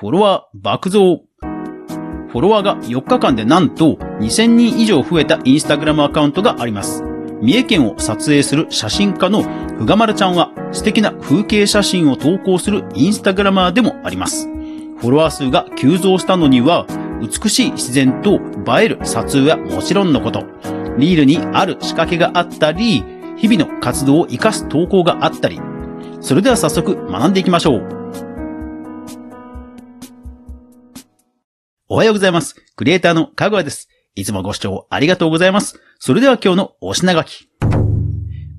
フォロワー爆増。フォロワーが4日間でなんと2000人以上増えたインスタグラムアカウントがあります。三重県を撮影する写真家のふがまるちゃんは素敵な風景写真を投稿するインスタグラマーでもあります。フォロワー数が急増したのには、美しい自然と映える撮影はもちろんのこと、リールにある仕掛けがあったり、日々の活動を活かす投稿があったり、それでは早速学んでいきましょう。おはようございます。クリエイターのかぐわです。いつもご視聴ありがとうございます。それでは今日のお品書き。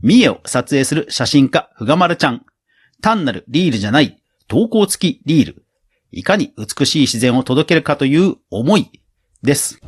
三重を撮影する写真家、ふがまるちゃん。単なるリールじゃない、投稿付きリール。いかに美しい自然を届けるかという思いです。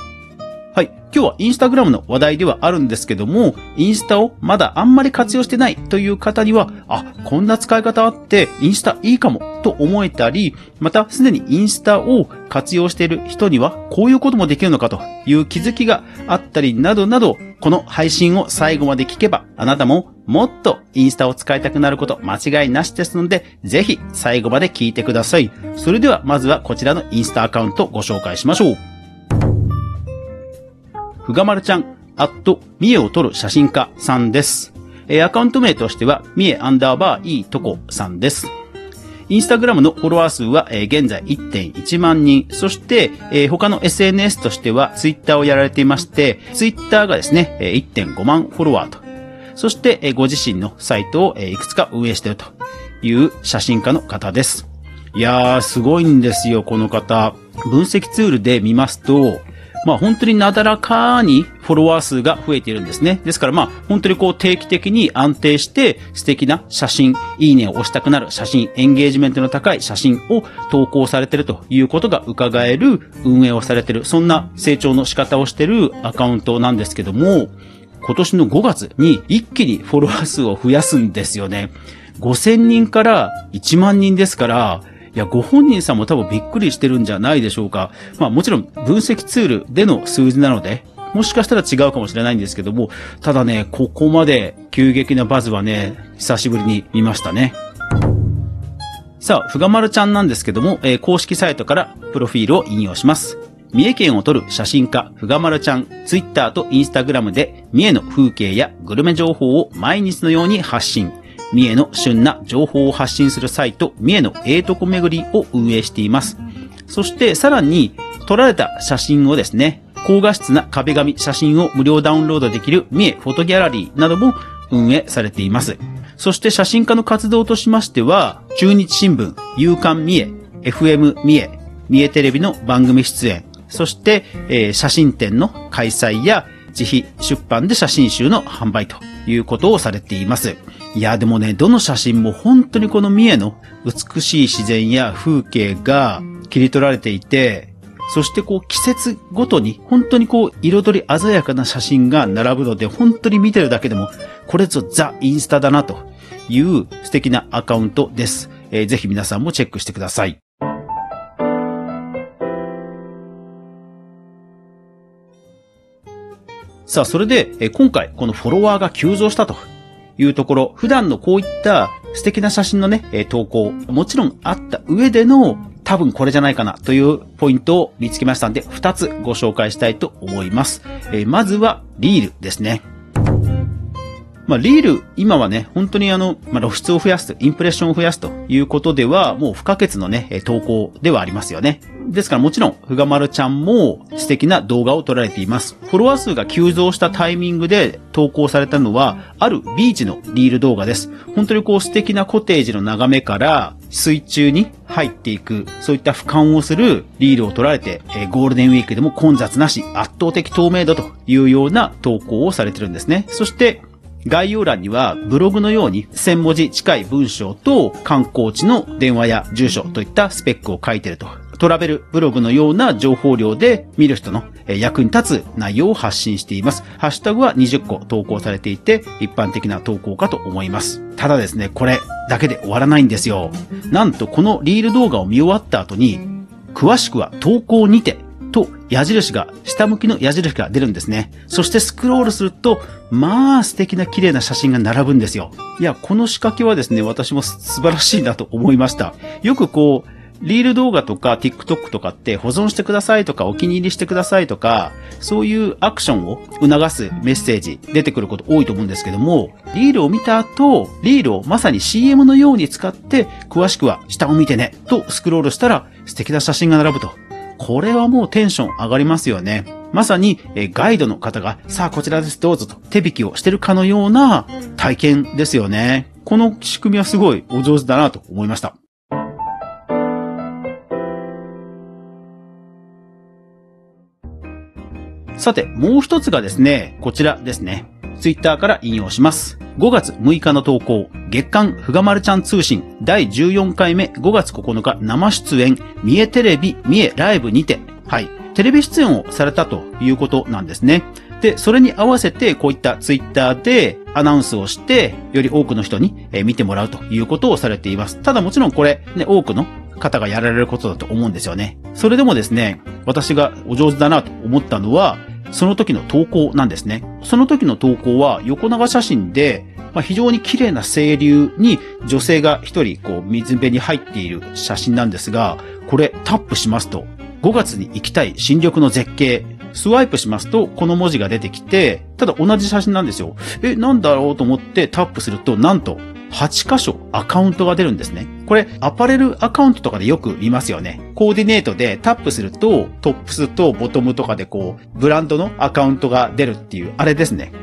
はい。今日はインスタグラムの話題ではあるんですけども、インスタをまだあんまり活用してないという方には、あ、こんな使い方あってインスタいいかもと思えたり、またすでにインスタを活用している人には、こういうこともできるのかという気づきがあったりなどなど、この配信を最後まで聞けば、あなたももっとインスタを使いたくなること間違いなしですので、ぜひ最後まで聞いてください。それではまずはこちらのインスタアカウントをご紹介しましょう。ふがまるちゃん、アット、三重を撮る写真家さんです。えアカウント名としては、三重アンダーバーいいとこさんです。インスタグラムのフォロワー数は、え現在1.1万人。そして、え他の SNS としてはツイッターをやられていまして、ツイッターがですね、え1.5万フォロワーと。そして、えご自身のサイトを、えいくつか運営しているという写真家の方です。いやー、すごいんですよ、この方。分析ツールで見ますと、まあ本当になだらかにフォロワー数が増えているんですね。ですからまあ本当にこう定期的に安定して素敵な写真、いいねを押したくなる写真、エンゲージメントの高い写真を投稿されているということが伺える運営をされている、そんな成長の仕方をしているアカウントなんですけども、今年の5月に一気にフォロワー数を増やすんですよね。5000人から1万人ですから、いや、ご本人さんも多分びっくりしてるんじゃないでしょうか。まあもちろん分析ツールでの数字なので、もしかしたら違うかもしれないんですけども、ただね、ここまで急激なバズはね、久しぶりに見ましたね。さあ、ふがまるちゃんなんですけども、えー、公式サイトからプロフィールを引用します。三重県を撮る写真家、ふがまるちゃん、ツイッターとインスタグラムで三重の風景やグルメ情報を毎日のように発信。三重の旬な情報を発信するサイト、三重のええとこ巡りを運営しています。そしてさらに、撮られた写真をですね、高画質な壁紙写真を無料ダウンロードできる三重フォトギャラリーなども運営されています。そして写真家の活動としましては、中日新聞、夕刊三重、FM 三重、三重テレビの番組出演、そして、えー、写真展の開催や自費出版で写真集の販売ということをされています。いや、でもね、どの写真も本当にこの三重の美しい自然や風景が切り取られていて、そしてこう季節ごとに本当にこう彩り鮮やかな写真が並ぶので、本当に見てるだけでも、これぞザ・インスタだなという素敵なアカウントです。えー、ぜひ皆さんもチェックしてください。さあ、それで、え今回、このフォロワーが急増したというところ、普段のこういった素敵な写真のね、え投稿、もちろんあった上での多分これじゃないかなというポイントを見つけましたんで、2つご紹介したいと思います。えまずは、リールですね。まあ、リール、今はね、本当にあの、まあ、露出を増やす、インプレッションを増やすということでは、もう不可欠のね、投稿ではありますよね。ですからもちろん、ふがまるちゃんも素敵な動画を撮られています。フォロワー数が急増したタイミングで投稿されたのは、あるビーチのリール動画です。本当にこう素敵なコテージの眺めから、水中に入っていく、そういった俯瞰をするリールを撮られて、ゴールデンウィークでも混雑なし、圧倒的透明度というような投稿をされてるんですね。そして、概要欄にはブログのように1000文字近い文章と観光地の電話や住所といったスペックを書いてると。トラベルブログのような情報量で見る人の役に立つ内容を発信しています。ハッシュタグは20個投稿されていて一般的な投稿かと思います。ただですね、これだけで終わらないんですよ。なんとこのリール動画を見終わった後に詳しくは投稿にて矢印が、下向きの矢印が出るんですね。そしてスクロールすると、まあ素敵な綺麗な写真が並ぶんですよ。いや、この仕掛けはですね、私も素晴らしいなと思いました。よくこう、リール動画とか TikTok とかって保存してくださいとかお気に入りしてくださいとか、そういうアクションを促すメッセージ出てくること多いと思うんですけども、リールを見た後、リールをまさに CM のように使って、詳しくは下を見てね、とスクロールしたら素敵な写真が並ぶと。これはもうテンション上がりますよね。まさに、えガイドの方が、さあこちらですどうぞと手引きをしてるかのような体験ですよね。この仕組みはすごいお上手だなと思いました。さて、もう一つがですね、こちらですね。ツイッターから引用します。5月6日の投稿、月刊ふがまるちゃん通信第14回目5月9日生出演、三重テレビ、三重ライブにて、はい、テレビ出演をされたということなんですね。で、それに合わせてこういったツイッターでアナウンスをして、より多くの人に見てもらうということをされています。ただもちろんこれ、ね、多くの方がやられることだと思うんですよね。それでもですね、私がお上手だなと思ったのは、その時の投稿なんですね。その時の投稿は横長写真で、まあ、非常に綺麗な清流に女性が一人こう水辺に入っている写真なんですが、これタップしますと、5月に行きたい新緑の絶景、スワイプしますと、この文字が出てきて、ただ同じ写真なんですよ。え、なんだろうと思ってタップすると、なんと、8箇所アカウントが出るんですね。これ、アパレルアカウントとかでよく見ますよね。コーディネートでタップすると、トップスとボトムとかでこう、ブランドのアカウントが出るっていう、あれですね。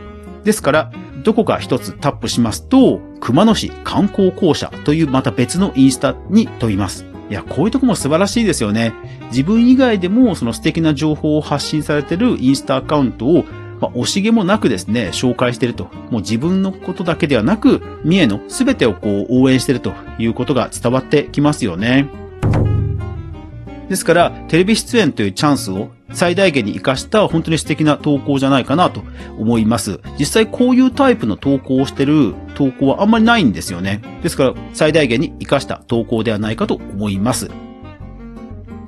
ですから、どこか一つタップしますと、熊野市観光公社というまた別のインスタに飛びます。いや、こういうとこも素晴らしいですよね。自分以外でもその素敵な情報を発信されてるインスタアカウントをまあ、惜しげもなくですね、紹介してると。もう自分のことだけではなく、三重の全てをこう応援してるということが伝わってきますよね。ですから、テレビ出演というチャンスを最大限に活かした本当に素敵な投稿じゃないかなと思います。実際こういうタイプの投稿をしてる投稿はあんまりないんですよね。ですから、最大限に活かした投稿ではないかと思います。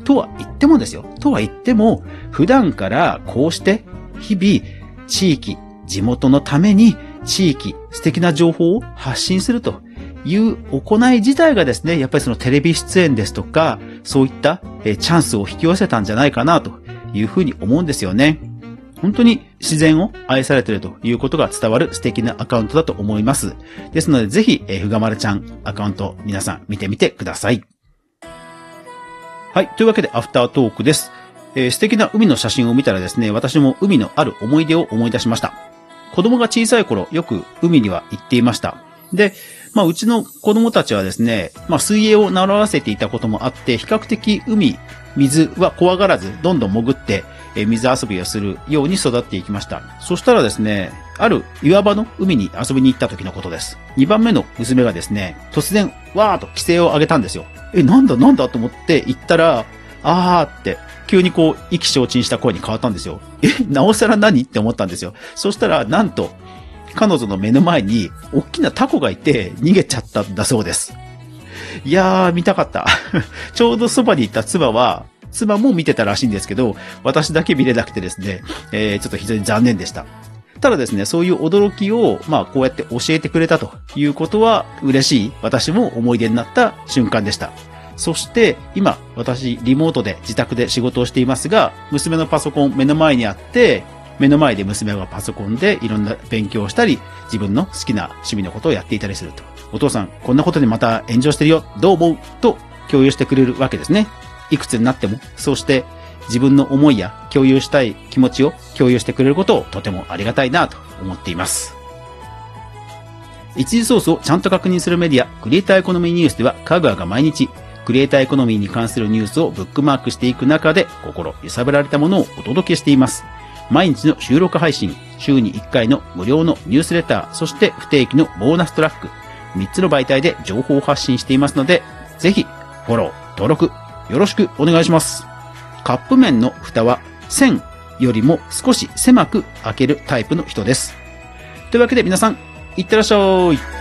とは言ってもですよ。とは言っても、普段からこうして日々地域、地元のために地域、素敵な情報を発信するという行い自体がですね、やっぱりそのテレビ出演ですとか、そういったチャンスを引き寄せたんじゃないかなというふうに思うんですよね。本当に自然を愛されているということが伝わる素敵なアカウントだと思います。ですのでぜひ、えふがまるちゃんアカウント皆さん見てみてください。はい。というわけでアフタートークです。えー、素敵な海の写真を見たらですね、私も海のある思い出を思い出しました。子供が小さい頃、よく海には行っていました。で、まあ、うちの子供たちはですね、まあ、水泳を習わせていたこともあって、比較的海、水は怖がらず、どんどん潜って、え水遊びをするように育っていきました。そしたらですね、ある岩場の海に遊びに行った時のことです。2番目の娘がですね、突然、わーっと規制を上げたんですよ。え、なんだなんだと思って行ったら、あーって、急にこう、意気消沈した声に変わったんですよ。え、なおさら何？って思ったんですよ。そしたら、なんと、彼女の目の前に、大きなタコがいて、逃げちゃったんだそうです。いやー、見たかった。ちょうどそばにいた妻は、妻も見てたらしいんですけど、私だけ見れなくてですね、えー、ちょっと非常に残念でした。ただですね、そういう驚きを、まあ、こうやって教えてくれたということは、嬉しい、私も思い出になった瞬間でした。そして、今、私、リモートで自宅で仕事をしていますが、娘のパソコン目の前にあって、目の前で娘がパソコンでいろんな勉強をしたり、自分の好きな趣味のことをやっていたりすると。お父さん、こんなことでまた炎上してるよ。どう思うと共有してくれるわけですね。いくつになっても、そうして自分の思いや共有したい気持ちを共有してくれることをとてもありがたいなと思っています。一時ソースをちゃんと確認するメディア、クリエイターエコノミーニュースでは、カグアが毎日、クリエイターエコノミーに関するニュースをブックマークしていく中で、心揺さぶられたものをお届けしています。毎日の収録配信、週に1回の無料のニュースレター、そして不定期のボーナストラック、3つの媒体で情報を発信していますので、ぜひ、フォロー、登録、よろしくお願いします。カップ麺の蓋は1000よりも少し狭く開けるタイプの人です。というわけで皆さん、いってらっしゃい。